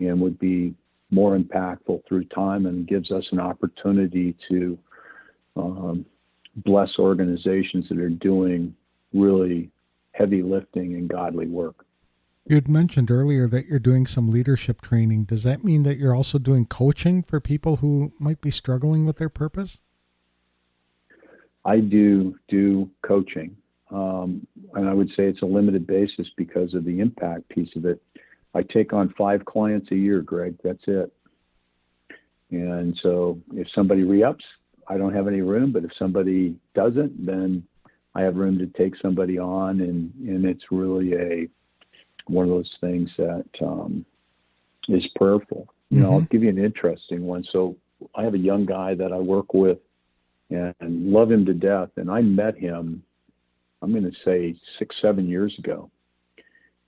S2: and would be more impactful through time, and gives us an opportunity to um, bless organizations that are doing really heavy lifting and godly work.
S1: You had mentioned earlier that you're doing some leadership training. Does that mean that you're also doing coaching for people who might be struggling with their purpose?
S2: I do do coaching, um, and I would say it's a limited basis because of the impact piece of it. I take on five clients a year, Greg. That's it. And so if somebody re-ups, I don't have any room. But if somebody doesn't, then I have room to take somebody on, and and it's really a one of those things that um, is prayerful. You know, mm-hmm. I'll give you an interesting one. So I have a young guy that I work with and love him to death, and I met him. I'm going to say six, seven years ago,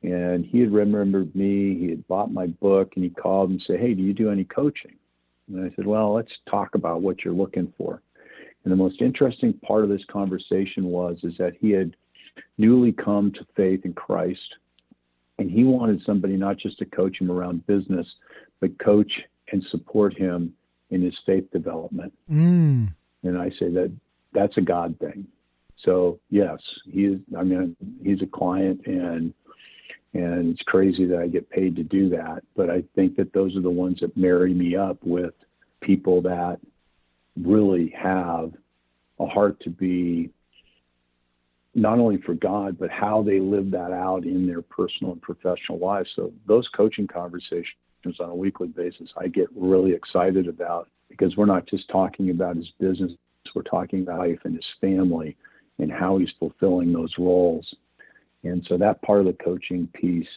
S2: and he had remembered me. He had bought my book, and he called and said, "Hey, do you do any coaching?" And I said, "Well, let's talk about what you're looking for." And the most interesting part of this conversation was is that he had newly come to faith in Christ and he wanted somebody not just to coach him around business, but coach and support him in his faith development.
S1: Mm.
S2: And I say that that's a God thing. So yes, he is. I mean, he's a client, and and it's crazy that I get paid to do that. But I think that those are the ones that marry me up with people that really have a heart to be not only for God, but how they live that out in their personal and professional lives. So those coaching conversations on a weekly basis, I get really excited about because we're not just talking about his business, we're talking about life and his family and how he's fulfilling those roles. And so that part of the coaching piece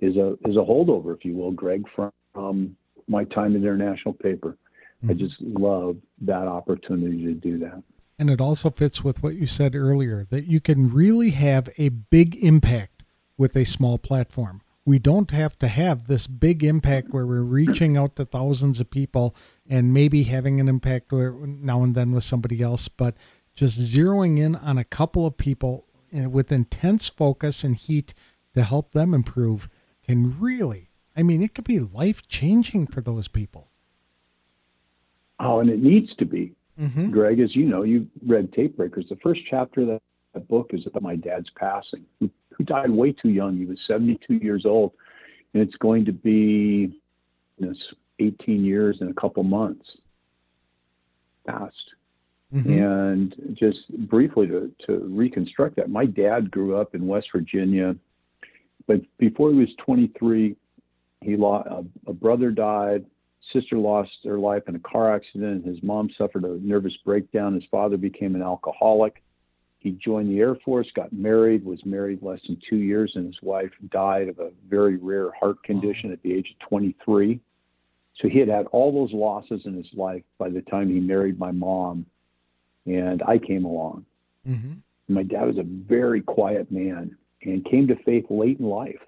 S2: is a is a holdover, if you will, Greg, from um, my time in the international paper. Mm-hmm. I just love that opportunity to do that.
S1: And it also fits with what you said earlier that you can really have a big impact with a small platform. We don't have to have this big impact where we're reaching out to thousands of people and maybe having an impact now and then with somebody else, but just zeroing in on a couple of people with intense focus and heat to help them improve can really, I mean, it could be life changing for those people.
S2: Oh, and it needs to be.
S1: Mm-hmm.
S2: Greg, as you know, you read Tape Breakers. The first chapter of that, book is about my dad's passing, who, who died way too young. He was 72 years old, and it's going to be you know, 18 years and a couple months past.
S1: Mm-hmm.
S2: And just briefly to, to reconstruct that, my dad grew up in West Virginia, but before he was 23, he lost a, a brother died, sister lost her life in a car accident. His mom suffered a nervous breakdown. His father became an alcoholic. He joined the Air Force, got married, was married less than two years, and his wife died of a very rare heart condition at the age of 23. So he had had all those losses in his life by the time he married my mom, and I came along.
S1: Mm-hmm.
S2: My dad was a very quiet man and came to faith late in life.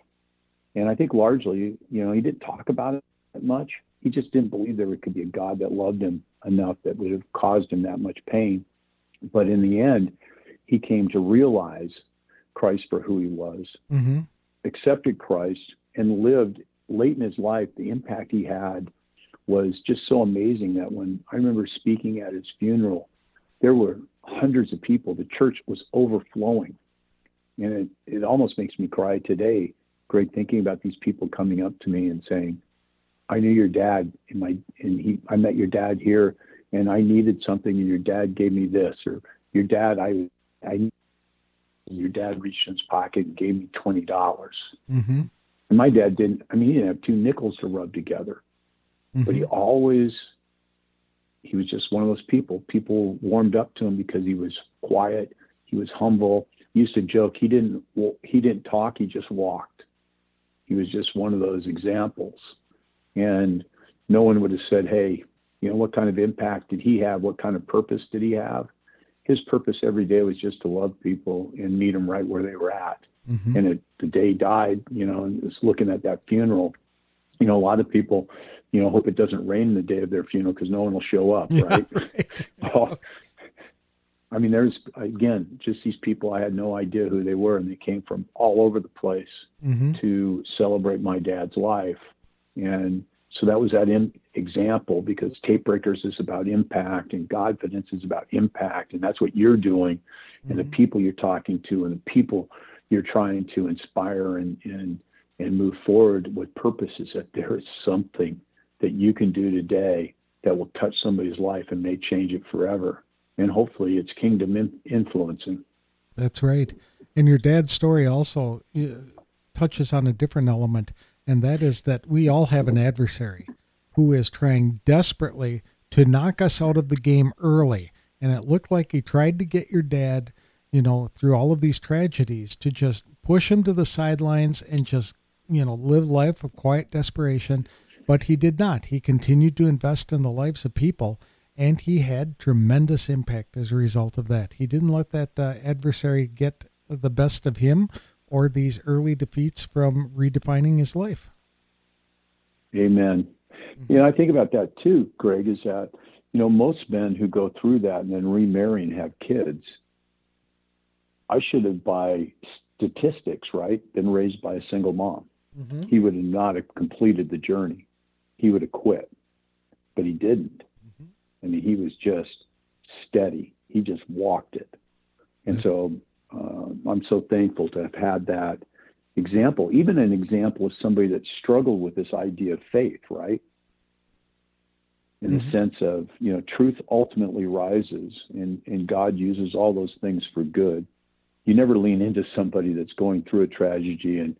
S2: And I think largely, you know, he didn't talk about it much he just didn't believe there could be a God that loved him enough that would have caused him that much pain. But in the end, he came to realize Christ for who he was,
S1: mm-hmm.
S2: accepted Christ, and lived late in his life. The impact he had was just so amazing that when I remember speaking at his funeral, there were hundreds of people. The church was overflowing. And it, it almost makes me cry today, Greg, thinking about these people coming up to me and saying, I knew your dad in my and he I met your dad here and I needed something and your dad gave me this or your dad I I your dad reached in his pocket and gave me twenty dollars.
S1: Mm-hmm.
S2: And my dad didn't I mean he didn't have two nickels to rub together. mm-hmm. but he always he was just one of those people. People warmed up to him because he was quiet, he was humble. He used to joke he didn't he didn't talk, he just walked. He was just one of those examples, and no one would have said, "Hey, you know, what kind of impact did he have? What kind of purpose did he have?" His purpose every day was just to love people and meet them right where they were at. Mm-hmm. And it, the day he died, you know, and was looking at that funeral, you know, a lot of people, you know, hope it doesn't rain the day of their funeral because no one will show up, right? Yeah, right. oh, I mean, there's again just these people. I had no idea who they were, and they came from all over the place mm-hmm. to celebrate my dad's life. And so that was that in, example because Tape Breakers is about impact, and Godfidence is about impact, and that's what you're doing, mm-hmm. and the mm-hmm. people you're talking to, and the people you're trying to inspire and and and move forward with purpose is that there is something that you can do today that will touch somebody's life and may change it forever. And hopefully it's kingdom in- influencing.
S1: That's right. And your dad's story also uh, touches on a different element, and that is that we all have an adversary who is trying desperately to knock us out of the game early. And it looked like he tried to get your dad, you know, through all of these tragedies to just push him to the sidelines and just, you know, live life of quiet desperation but he did not. He continued to invest in the lives of people, and he had tremendous impact as a result of that. He didn't let that uh, adversary get the best of him or these early defeats from redefining his life.
S2: Amen. Mm-hmm. You know, I think about that too, Greg, is that, you know, most men who go through that and then remarry and have kids, I should have, by statistics, right, been raised by a single mom. Mm-hmm. He would have not have completed the journey he would have quit, but he didn't. Mm-hmm. I mean, he was just steady. He just walked it. And so uh, I'm so thankful to have had that example, even an example of somebody that struggled with this idea of faith, right? In mm-hmm. the sense of, you know, truth ultimately rises and, and God uses all those things for good. You never lean into somebody that's going through a tragedy and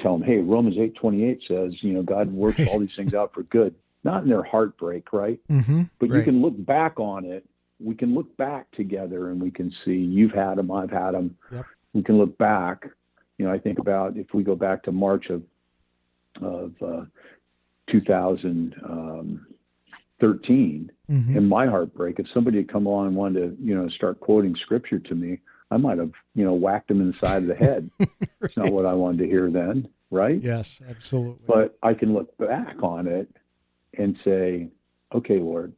S2: tell them, hey, Romans eight twenty eight says, you know, God works all these things out for good, not in their heartbreak, right? Mm-hmm, but right. you can look back on it. We can look back together and we can see you've had them, I've had them. Yep. We can look back. You know, I think about if we go back to March of of uh, 2013 um, mm-hmm. and my heartbreak, if somebody had come along and wanted to, you know, start quoting scripture to me, I might have, you know, whacked him in the side of the head. right. It's not what I wanted to hear then, right?
S1: Yes, absolutely.
S2: But I can look back on it and say, okay, Lord,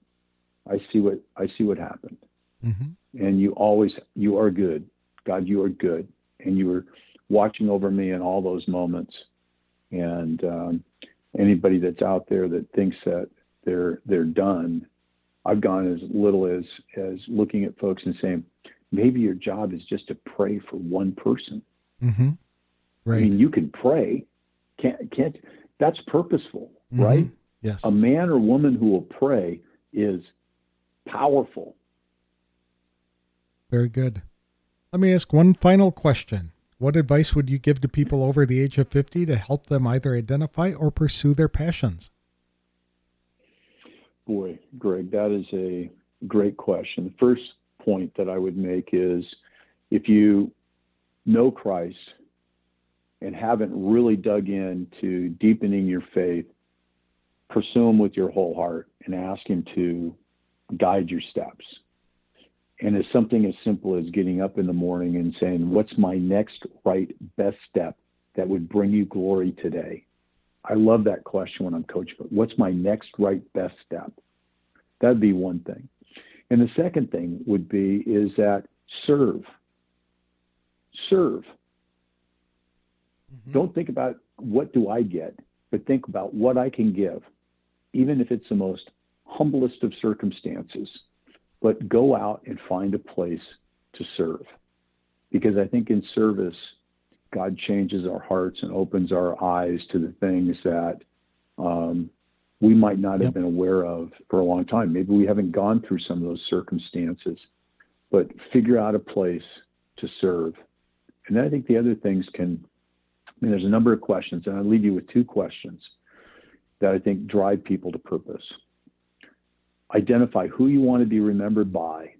S2: I see what I see what happened. Mm-hmm. And you always you are good. God, you are good. And you were watching over me in all those moments. And um, anybody that's out there that thinks that they're they're done, I've gone as little as as looking at folks and saying, maybe your job is just to pray for one person. Mm-hmm. Right. I mean, you can pray. Can't can't. That's purposeful, mm-hmm. right?
S1: Yes.
S2: A man or woman who will pray is powerful.
S1: Very good. Let me ask one final question. What advice would you give to people over the age of 50 to help them either identify or pursue their passions?
S2: Boy, Greg, that is a great question. The first point that I would make is if you know Christ and haven't really dug into deepening your faith, pursue Him with your whole heart and ask Him to guide your steps. And it's something as simple as getting up in the morning and saying, What's my next right best step that would bring you glory today? I love that question when I'm coaching. What's my next right best step? That'd be one thing. And the second thing would be is that serve. Serve. Mm-hmm. Don't think about what do I get, but think about what I can give, even if it's the most humblest of circumstances. But go out and find a place to serve. Because I think in service, God changes our hearts and opens our eyes to the things that um, we might not have yep. been aware of for a long time. Maybe we haven't gone through some of those circumstances, but figure out a place to serve. And then I think the other things can, I mean, there's a number of questions, and I'll leave you with two questions. that I think drive people to purpose. Identify who you want to be remembered by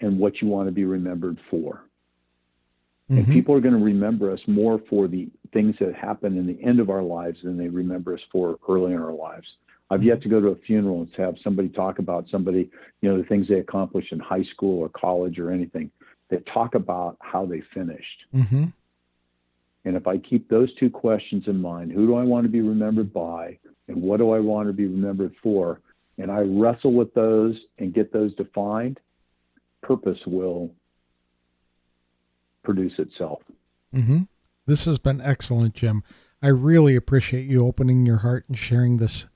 S2: and what you want to be remembered for. Mm-hmm. And people are going to remember us more for the things that happen in the end of our lives than they remember us for early in our lives. I've yet to go to a funeral and have somebody talk about somebody, you know, the things they accomplished in high school or college or anything. They talk about how they finished. Mm-hmm. And if I keep those two questions in mind, who do I want to be remembered by and what do I want to be remembered for? And I wrestle with those and get those defined, purpose will produce itself.
S1: Mm-hmm. This has been excellent, Jim. I really appreciate you opening your heart and sharing this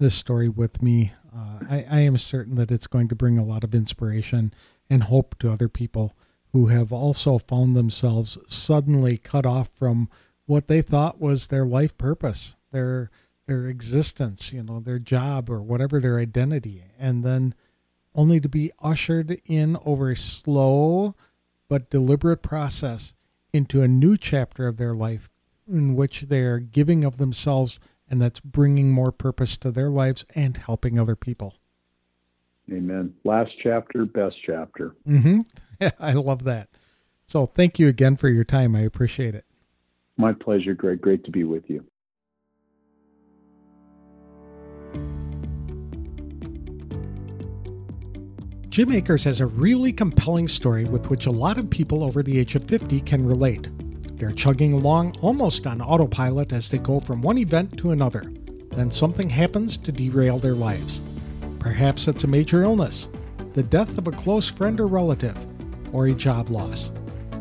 S1: this story with me. Uh, I, I am certain that it's going to bring a lot of inspiration and hope to other people who have also found themselves suddenly cut off from what they thought was their life purpose, their their existence, you know, their job or whatever their identity, and then only to be ushered in over a slow but deliberate process into a new chapter of their life in which they are giving of themselves and that's bringing more purpose to their lives and helping other people.
S2: Amen. Last chapter, best chapter.
S1: Mm-hmm. I love that. So thank you again for your time. I appreciate it.
S2: My pleasure, Greg. Great to be with you.
S1: Jim Akers has a really compelling story with which a lot of people over the age of 50 can relate. They're chugging along almost on autopilot as they go from one event to another. Then something happens to derail their lives. Perhaps it's a major illness, the death of a close friend or relative, or a job loss.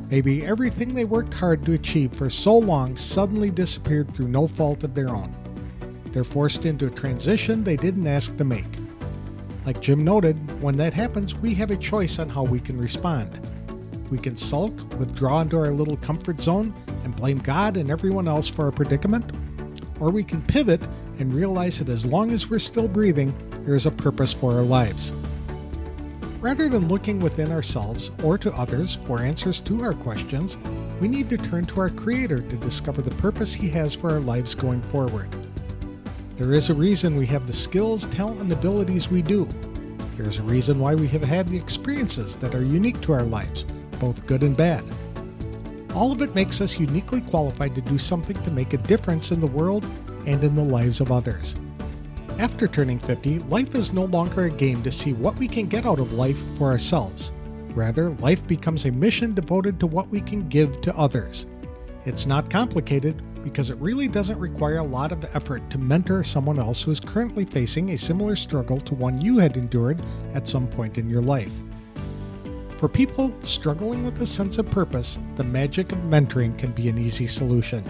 S1: Maybe everything they worked hard to achieve for so long suddenly disappeared through no fault of their own. They're forced into a transition they didn't ask to make. Like Jim noted, when that happens, we have a choice on how we can respond. We can sulk, withdraw into our little comfort zone, and blame God and everyone else for our predicament, or we can pivot and realize that as long as we're still breathing, there is a purpose for our lives. Rather than looking within ourselves or to others for answers to our questions, we need to turn to our Creator to discover the purpose He has for our lives going forward. There is a reason we have the skills, talent, and abilities we do. There is a reason why we have had the experiences that are unique to our lives, both good and bad. All of it makes us uniquely qualified to do something to make a difference in the world and in the lives of others. After turning 50, life is no longer a game to see what we can get out of life for ourselves. Rather, life becomes a mission devoted to what we can give to others. It's not complicated because it really doesn't require a lot of effort to mentor someone else who is currently facing a similar struggle to one you had endured at some point in your life. For people struggling with a sense of purpose, the magic of mentoring can be an easy solution.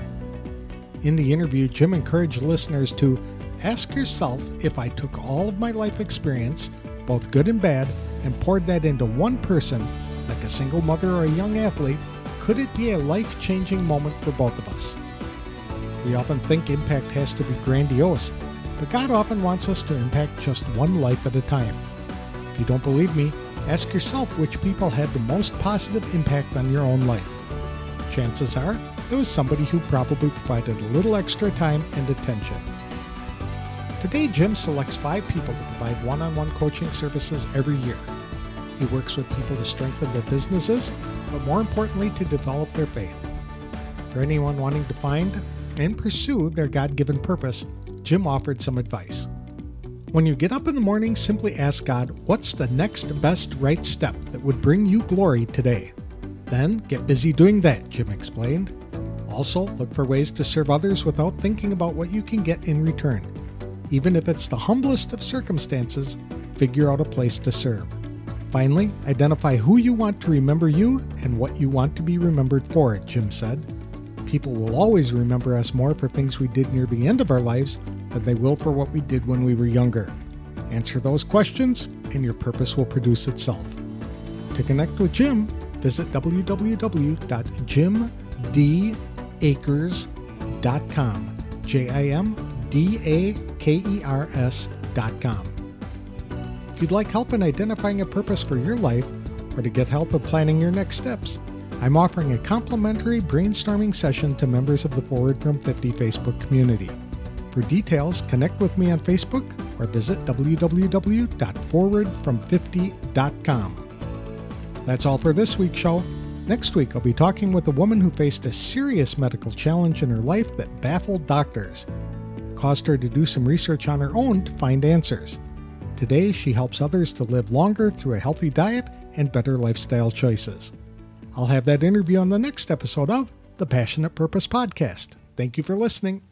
S1: In the interview, Jim encouraged listeners to ask yourself if I took all of my life experience, both good and bad, and poured that into one person, like a single mother or a young athlete, could it be a life changing moment for both of us? We often think impact has to be grandiose, but God often wants us to impact just one life at a time. If you don't believe me, ask yourself which people had the most positive impact on your own life. Chances are it was somebody who probably provided a little extra time and attention. Today, Jim selects five people to provide one on one coaching services every year. He works with people to strengthen their businesses, but more importantly, to develop their faith. For anyone wanting to find and pursue their God given purpose, Jim offered some advice. When you get up in the morning, simply ask God, what's the next best right step that would bring you glory today? Then get busy doing that, Jim explained. Also, look for ways to serve others without thinking about what you can get in return. Even if it's the humblest of circumstances, figure out a place to serve. Finally, identify who you want to remember you and what you want to be remembered for, Jim said. People will always remember us more for things we did near the end of our lives than they will for what we did when we were younger. Answer those questions, and your purpose will produce itself. To connect with Jim, visit www.jimdakers.com. J I M D A K E R S.com. If you'd like help in identifying a purpose for your life or to get help in planning your next steps, I'm offering a complimentary brainstorming session to members of the Forward from 50 Facebook community. For details, connect with me on Facebook or visit www.forwardfrom50.com. That's all for this week's show. Next week, I'll be talking with a woman who faced a serious medical challenge in her life that baffled doctors. It caused her to do some research on her own to find answers. Today, she helps others to live longer through a healthy diet and better lifestyle choices. I'll have that interview on the next episode of the Passionate Purpose Podcast. Thank you for listening.